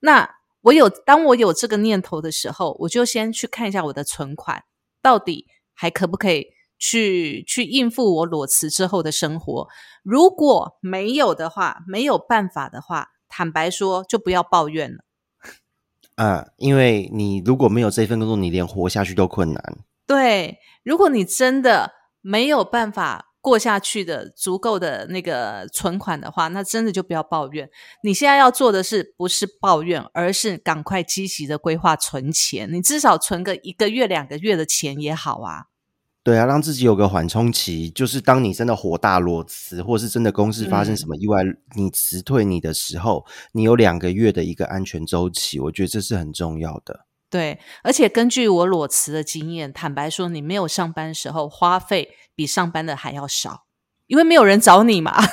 S2: 那我有当我有这个念头的时候，我就先去看一下我的存款到底还可不可以。去去应付我裸辞之后的生活，如果没有的话，没有办法的话，坦白说，就不要抱怨了。
S3: 嗯，因为你如果没有这份工作，你连活下去都困难。
S2: 对，如果你真的没有办法过下去的足够的那个存款的话，那真的就不要抱怨。你现在要做的是不是抱怨，而是赶快积极的规划存钱。你至少存个一个月、两个月的钱也好啊。
S3: 对啊，让自己有个缓冲期，就是当你真的火大裸辞，或是真的公司发生什么意外，你辞退你的时候，你有两个月的一个安全周期，我觉得这是很重要的。
S2: 对，而且根据我裸辞的经验，坦白说，你没有上班时候花费比上班的还要少，因为没有人找你嘛。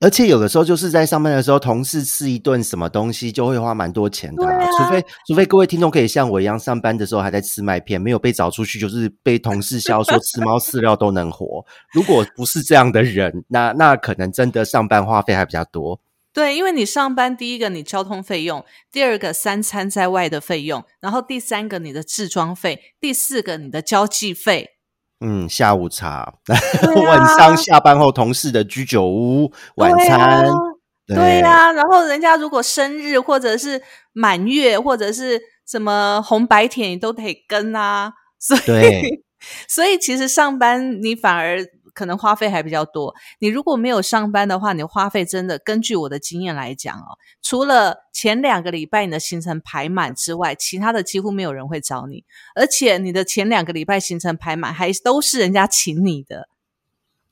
S3: 而且有的时候就是在上班的时候，同事吃一顿什么东西就会花蛮多钱的。除非除非各位听众可以像我一样，上班的时候还在吃麦片，没有被找出去，就是被同事笑说吃猫饲料都能活。如果不是这样的人，那那可能真的上班花费还比较多。
S2: 对，因为你上班，第一个你交通费用，第二个三餐在外的费用，然后第三个你的制装费，第四个你的交际费。
S3: 嗯，下午茶，晚上下班后同事的居酒屋晚餐，
S2: 对呀。然后人家如果生日或者是满月或者是什么红白帖，你都得跟啊。所以，所以其实上班你反而。可能花费还比较多。你如果没有上班的话，你花费真的根据我的经验来讲哦，除了前两个礼拜你的行程排满之外，其他的几乎没有人会找你。而且你的前两个礼拜行程排满，还都是人家请你的。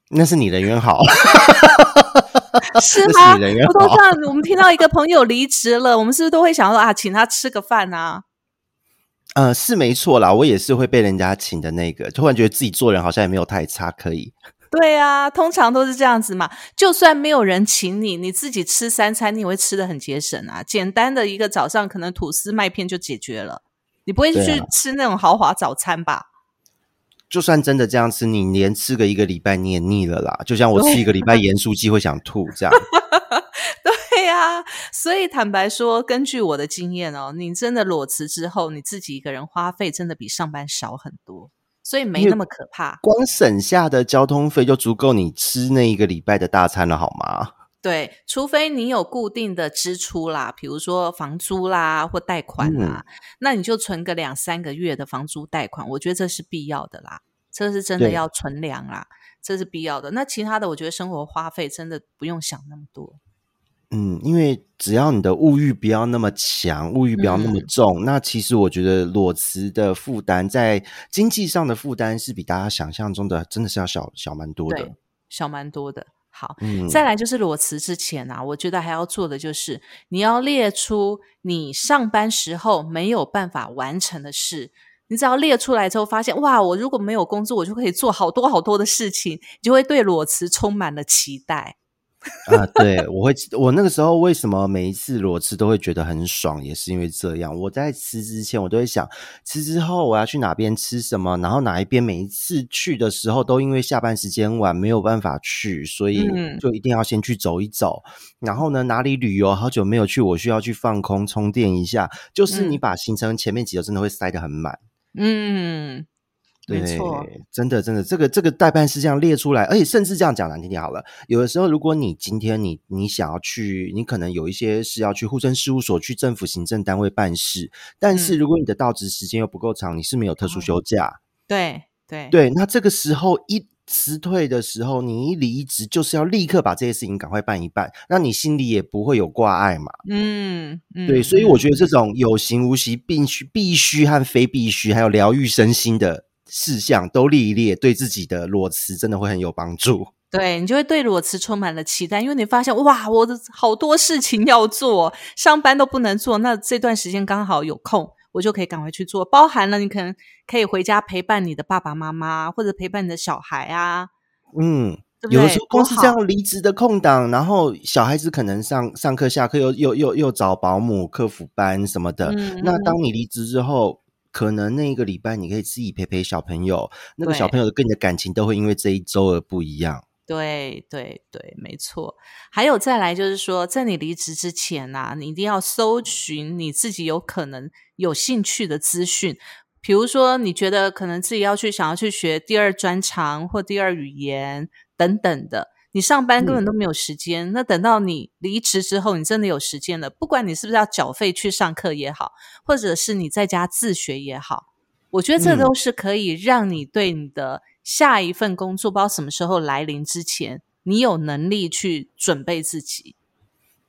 S3: 那是你人缘好，
S2: 是
S3: 那
S2: 吗？
S3: 是你人缘好
S2: 我都这。样，我们听到一个朋友离职了，我们是不是都会想说啊，请他吃个饭啊？
S3: 呃，是没错啦，我也是会被人家请的那个，突然觉得自己做人好像也没有太差，可以。
S2: 对啊，通常都是这样子嘛。就算没有人请你，你自己吃三餐，你也会吃的很节省啊。简单的一个早上，可能吐司麦片就解决了，你不会去吃那种豪华早餐吧？
S3: 就算真的这样吃，你连吃个一个礼拜你也腻了啦。就像我吃一个礼拜盐酥鸡会想吐这样。
S2: 对呀、所以坦白说，根据我的经验哦，你真的裸辞之后，你自己一个人花费真的比上班少很多，所以没那么可怕。
S3: 光省下的交通费就足够你吃那一个礼拜的大餐了，好吗？
S2: 对，除非你有固定的支出啦，比如说房租啦或贷款啦，那你就存个两三个月的房租贷款，我觉得这是必要的啦，这是真的要存粮啦，这是必要的。那其他的，我觉得生活花费真的不用想那么多。
S3: 嗯，因为只要你的物欲不要那么强，物欲不要那么
S2: 嗯
S3: 重，那其实我觉得裸辞的负担在经济上的负担是比大家想象中的真的是要小小蛮多的。，
S2: 小蛮多的。好，
S3: 嗯，
S2: 再来就是裸辞之前啊，我觉得还要做的就是你要列出你上班时候没有办法完成的事。你只要列出来之后，发现哇，我如果没有工作，我就可以做好多好多的事情，你就会对裸辞充满了期待。
S3: 啊，对，我会，我那个时候为什么每一次裸辞都会觉得很爽，也是因为这样。我在辞之前，我都会想，辞之后我要去哪边吃什么，然后哪一边每一次去的时候都因为下班时间晚没有办法去，所以
S2: 嗯
S3: 就一定要先去走一走。然后呢，哪里旅游好久没有去，我需要去放空充电一下。就是你
S2: 嗯
S3: 把行程前面几周真的会塞得很满。
S2: 嗯，没
S3: 对
S2: 错，
S3: 真的真的，这个这个代办是这样列出来，而且甚至这样讲难听点好了，有的时候如果你今天你你想要去，你可能有一些是要去户政事务所、去政府行政单位办事，但是
S2: 嗯
S3: 如果你的到职时间又不够长，你是没有特殊
S2: 哦
S3: 休假，
S2: 对对
S3: 对，那这个时候一。辞退的时候，你一离职就是要立刻把这些事情赶快办一办，那你心里也不会有挂碍嘛。
S2: 嗯嗯，
S3: 对，所以我觉
S2: 得
S3: 得这种有形无形、必须、必须和非必须，还有疗愈身心的事项都列一列，对自己的裸辞真的会很有帮助。
S2: 对你就会对裸辞充满了期待，因为你发现哇，我的好多事情要做，上班都不能做，那这段时间刚好有空，我就可以赶快去做。包含了你可能可以回家陪伴你的爸爸妈妈，或者陪伴你的小孩啊，
S3: 嗯，
S2: 对对？
S3: 有的时候光是
S2: 多好
S3: 这样离职的空档，然后小孩子可能上上课、下课又又又又找保姆、客服班什么的。那当你离职之后，可能那一个礼拜你可以自己陪陪小朋友，那个小朋友的跟你的感情都会因为这一周而不一样。
S2: 对对对，没错。还有再来就是说，在你离职之前呐、你一定要搜寻你自己有可能有兴趣的资讯。比如说，你觉得可能自己要去想要去学第二专长或第二语言等等的，你上班根本都没有时间。那等到你离职之后，你真的有时间了，不管你是不是要缴费去上课也好，或者是你在家自学也好，我觉得这
S3: 嗯
S2: 都是可以让你对你的下一份工作，不知道什么时候来临之前，你有能力去准备自己。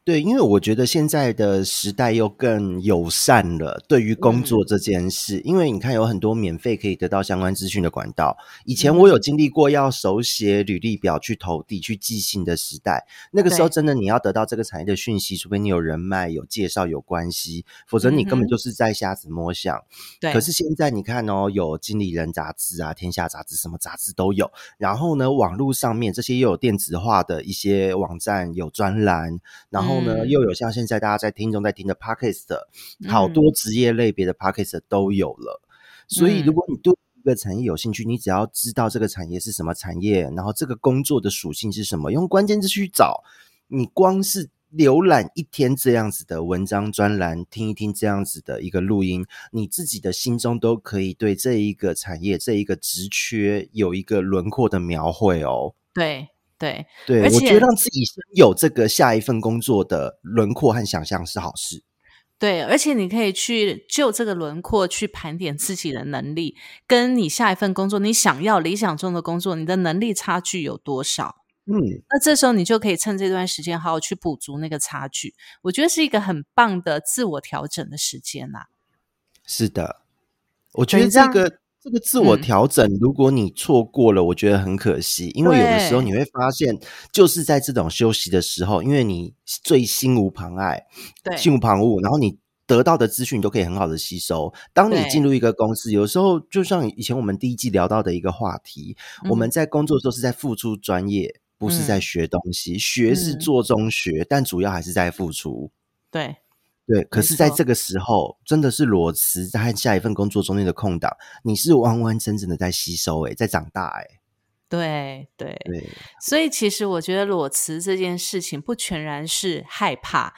S3: 对，因为我觉得现在的时代又更友善了，对于工作这件事，因为你看有很多免费可以得到相关资讯的管道。以前我有经历过要手写履历表去投递、去寄信的时代，那个时候真的你要得到这个产业的讯息，除非你有人脉、有介绍、有关系，否则你根本就是在瞎子摸象。
S2: 对，
S3: 可是现在你看哦，有经理人杂志啊、天下杂志，什么杂志都有。然后呢，网络上面这些又有电子化的一些网站，有专栏，然后呢，
S2: 嗯
S3: 又有像现在大家在听众在听的 podcast，好
S2: 嗯
S3: 多职业类别的 podcast 都有了。所以，如
S2: 嗯
S3: 果你对一个产业有兴趣，你只要知道这个产业是什么产业，然后这个工作的属性是什么，用关键字去找，你光是浏览一天这样子的文章专栏，听一听这样子的一个录音，你自己的心中都可以对这一个产业、这一个职缺有一个轮廓的描绘哦。
S2: 对对
S3: 对，
S2: 而
S3: 我觉
S2: 且
S3: 得让自己先有这个下一份工作的轮廓和想象是好事。
S2: 对，而且你可以去就这个轮廓去盘点自己的能力，跟你下一份工作你想要理想中的工作，你的能力差距有多少？
S3: 嗯，
S2: 那这时候你就可以趁这段时间好好去补足那个差距。我觉得是一个很棒的自我调整的时间呐、
S3: 是的，我觉得
S2: 这
S3: 个这个自我调整，如果你错过了，我觉得很可惜，因为有的时候你会发现，就是在这种休息的时候，因为你最心无旁碍，
S2: 对，
S3: 心无旁骛，然后你得到的资讯都可以很好的吸收。当你进入一个公司，有时候就像以前我们第一季聊到的一个话题，我们在工作的时候是在付出专业，不是在学东西，学是做中学，但主要还是在付出。
S2: 对。
S3: 对，可是，在这个时候，真的是裸辞在下一份工作中间的空档，你是完完整整的在吸收，哎，在长大，哎，
S2: 对对
S3: 对，
S2: 所以其实我觉得裸辞这件事情不全然是害怕，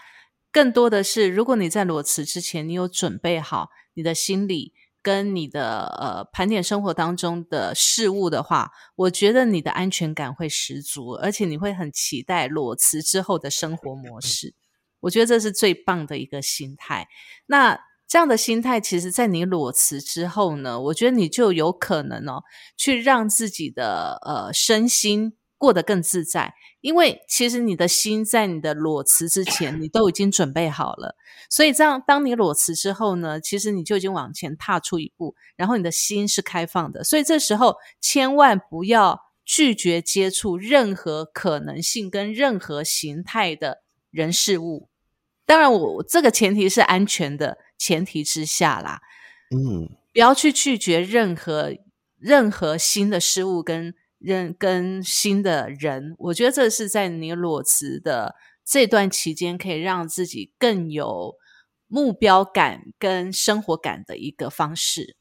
S2: 更多的是，如果你在裸辞之前，你有准备好你的心理跟你的呃盘点生活当中的事物的话，我觉得你的安全感会十足，而且你会很期待裸辞之后的生活模式。我觉得这是最棒的一个心态。那这样的心态，其实，在你裸辞之后呢，我觉得你就有可能哦，去让自己的呃身心过得更自在。因为其实你的心在你的裸辞之前，你都已经准备好了。所以这样，当你裸辞之后呢，其实你就已经往前踏出一步，然后你的心是开放的。所以这时候千万不要拒绝接触任何可能性跟任何形态的人事物。当然，我这个前提是安全的前提之下啦。
S3: 嗯，
S2: 不要去拒绝任何任何新的事物跟任跟新的人。我觉得这是在你裸辞的这段期间，可以让自己更有目标感跟生活感的一个方式。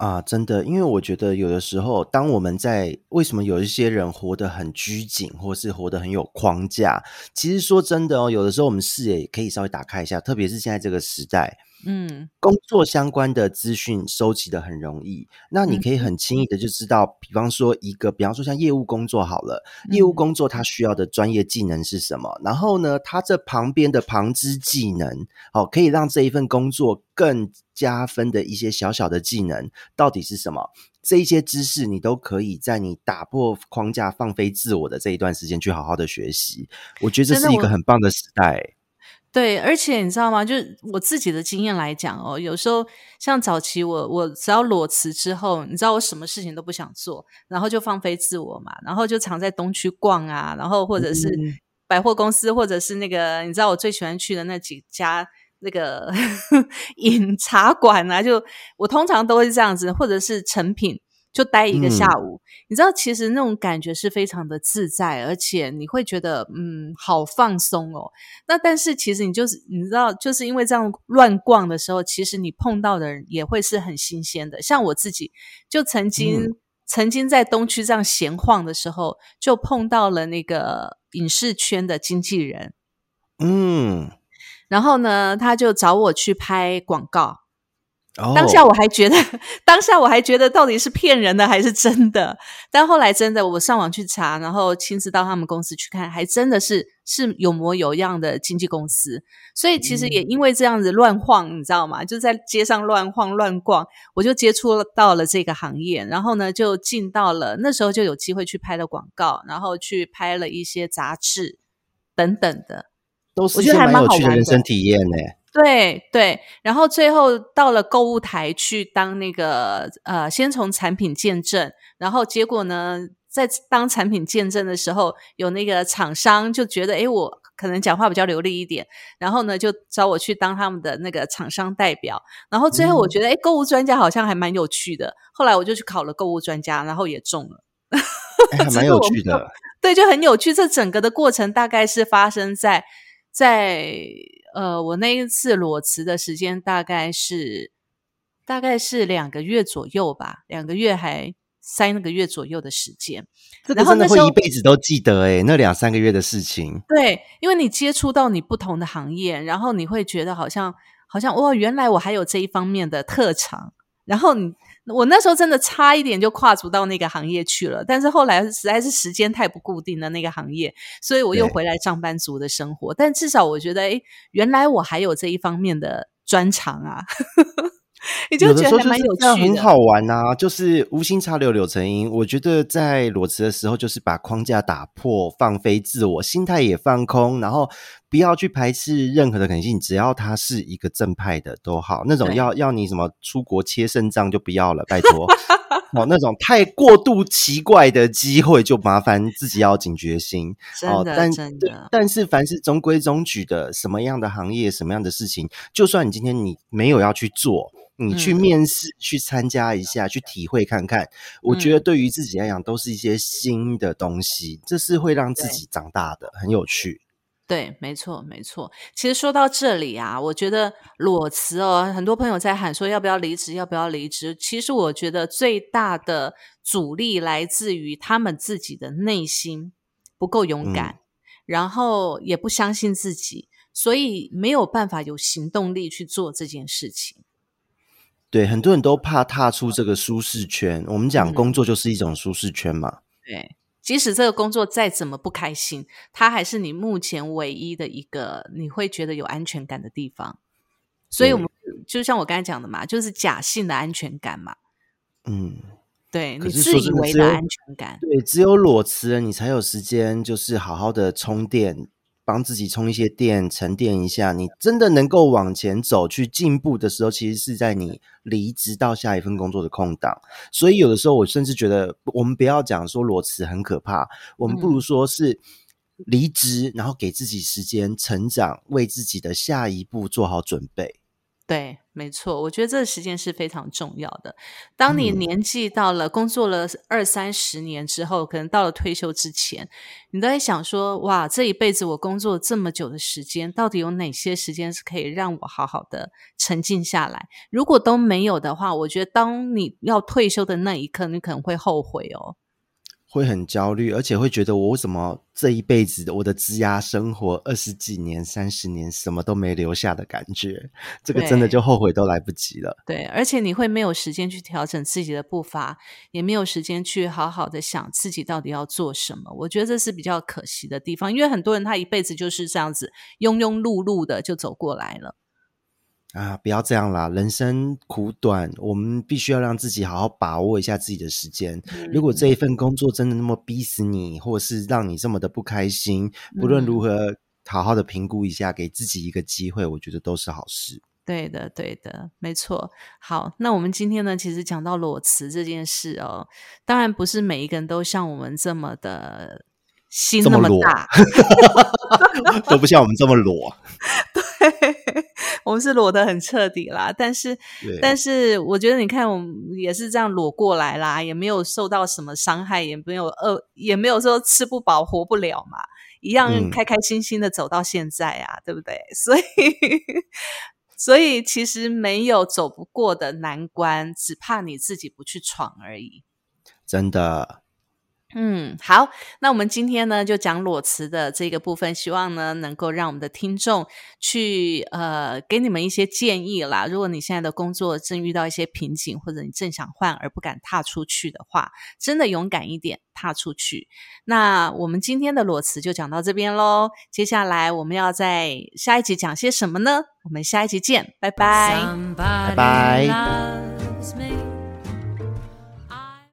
S3: 啊，真的，因为我觉得有的时候，当我们在为什么有一些人活得很拘谨，或是活得很有框架，其实说真的哦，有的时候我们视野可以稍微打开一下，特别是现在这个时代。
S2: 嗯，
S3: 工作相关的资讯收集的很容易，那你可以很轻易的就知道，比方说一个，比方说像业务工作好了，业务工作它需要的专业技能是什么？然后呢，它这旁边的旁支技能，哦，可以让这一份工作更加分的一些小小的技能到底是什么？这一些知识你都可以在你打破框架、放飞自我的这一段时间去好好的学习。我觉得这是一个很棒的时代。
S2: 对，而且你知道吗？就是我自己的经验来讲哦，有时候像早期我我只要裸辞之后，你知道我什么事情都不想做，然后就放飞自我嘛，然后就常在东区逛啊，然后或者是百货公司，或者是那个你知道我最喜欢去的那几家那个 饮茶馆啊，就我通常都会这样子，或者是成品。就待一个下午，你知道，其实那种感觉是非常的自在，而且你会觉得，嗯，好放松哦。那但是其实你就是，你知道，就是因为这样乱逛的时候，其实你碰到的人也会是很新鲜的。像我自己，就曾经曾经在东区这样闲晃的时候，就碰到了那个影视圈的经纪人，
S3: 嗯，
S2: 然后呢，他就找我去拍广告。
S3: 当
S2: 下我还觉得，当下我还觉得到底是骗人的还是真的？但后来真的，我上网去查，然后亲自到他们公司去看，还真的是是有模有样的经纪公司。所以其实也因为这样子乱晃，你知道吗？就在街上乱晃乱逛，我就接触到了这个行业，然后呢就进到了那时候就有机会去拍了广告，然后去拍了一些杂志等等的，
S3: 都是一些蛮有趣的人生体验呢。
S2: 对对，然后最后到了购物台去当那个呃，先从产品见证，然后结果呢，在当产品见证的时候，有那个厂商就觉得，哎，我可能讲话比较流利一点，然后呢，就找我去当他们的那个厂商代表，然后最后我觉得，哎，购物专家好像还蛮有趣的，后来我就去考了购物专家，然后也中了，
S3: 还。蛮有趣的，
S2: 对，就很有趣。这整个的过程大概是发生在在。呃，我那一次裸辞的时间大概是大概是两个月左右吧，两个月还三个月左右的时间。
S3: 然后真的会一辈子都记得哎，那两三个月的事情。
S2: 对，因为你接触到你不同的行业，然后你会觉得好像好像哇，原来我还有这一方面的特长。然后你。我那时候真的差一点就跨足到那个行业去了，但是后来实在是时间太不固定了那个行业，所以我又回来上班族的生活。但至少我觉得，哎，原来我还有这一方面的专长啊！你就觉得还蛮有趣的，
S3: 很好玩啊！就是无心插柳柳成荫。我觉得在裸辞的时候，就是把框架打破，放飞自我，心态也放空，然后不要去排斥任何的可能性，只要他是一个正派的都好。那种要要你什么出国切肾脏就不要了，拜托。哦，那种太过度奇怪的机会，就麻烦自己要警觉心。
S2: 哦，但，
S3: 但是凡是中规中矩的，什么样的行业，什么样的事情，就算你今天你没有要去做。你去面试，去参加一下，去体会看看。我觉得对于自己来讲，都是一些新的东西，这是会让自己长大的，很有趣。
S2: 对，没错，没错。其实说到这里啊，我觉得裸辞哦，很多朋友在喊说要不要离职，要不要离职。其实我觉得最大的阻力来自于他们自己的内心不够勇敢，然后也不相信自己，所以没有办法有行动力去做这件事情。
S3: 对，很多人都怕踏出这个舒适圈。我们讲工作就是一种舒适圈嘛。
S2: 对，即使这个工作再怎么不开心，它还是你目前唯一的一个你会觉得有安全感的地方。所以，我们就像我刚才讲的嘛，就是假性的安全感嘛。
S3: 嗯，
S2: 对你自以为的安全感。
S3: 对，只有裸辞了，你才有时间，就是好好的充电。帮自己充一些电，沉淀一下。你真的能够往前走，去进步的时候，其实是在你离职到下一份工作的空档。所以有的时候，我甚至觉得，我们不要讲说裸辞很可怕，我们不如说是离职，然后给自己时间成长，为自己的下一步做好准备。
S2: 对，没错，我觉得这个时间是非常重要的。当你年纪到了，工作了二三十年之后，可能到了退休之前，你都在想说：哇，这一辈子我工作这么久的时间，到底有哪些时间是可以让我好好的沉静下来？如果都没有的话，我觉得当你要退休的那一刻，你可能会后悔哦。
S3: 会很焦虑，而且会觉得我为什么这一辈子我的枝涯生活二十几年、三十年什么都没留下的感觉，这个真的就后悔都来不及了。
S2: 对，而且你会没有时间去调整自己的步伐，也没有时间去好好的想自己到底要做什么。我觉得这是比较可惜的地方，因为很多人他一辈子就是这样子庸庸碌碌的就走过来了。
S3: 啊，不要这样啦！人生苦短，我们必须要让自己好好把握一下自己的时间。如果这一份工作真的那么逼死你，或是让你这么的不开心，不论如何，好好的评估一下，给自己一个机会，我觉得都是好事。
S2: 对的，对的，没错。好，那我们今天呢，其实讲到裸辞这件事哦，当然不是每一个人都像我们这么的心那么大，
S3: 都不像我们这么裸。
S2: 对。我们是裸的很彻底啦，但是，但是我觉得你看，我们也是这样裸过来啦，也没有受到什么伤害，也没有饿，也没有说吃不饱活不了嘛，一样开开心心的走到现在啊，对不对？所以，所以其实没有走不过的难关，只怕你自己不去闯而已。
S3: 真的。
S2: 嗯，好，那我们今天呢就讲裸辞的这个部分，希望呢能够让我们的听众去呃给你们一些建议啦。如果你现在的工作正遇到一些瓶颈，或者你正想换而不敢踏出去的话，真的勇敢一点踏出去。那我们今天的裸辞就讲到这边喽，接下来我们要在下一集讲些什么呢？我们下一集见，拜拜，
S3: 拜拜。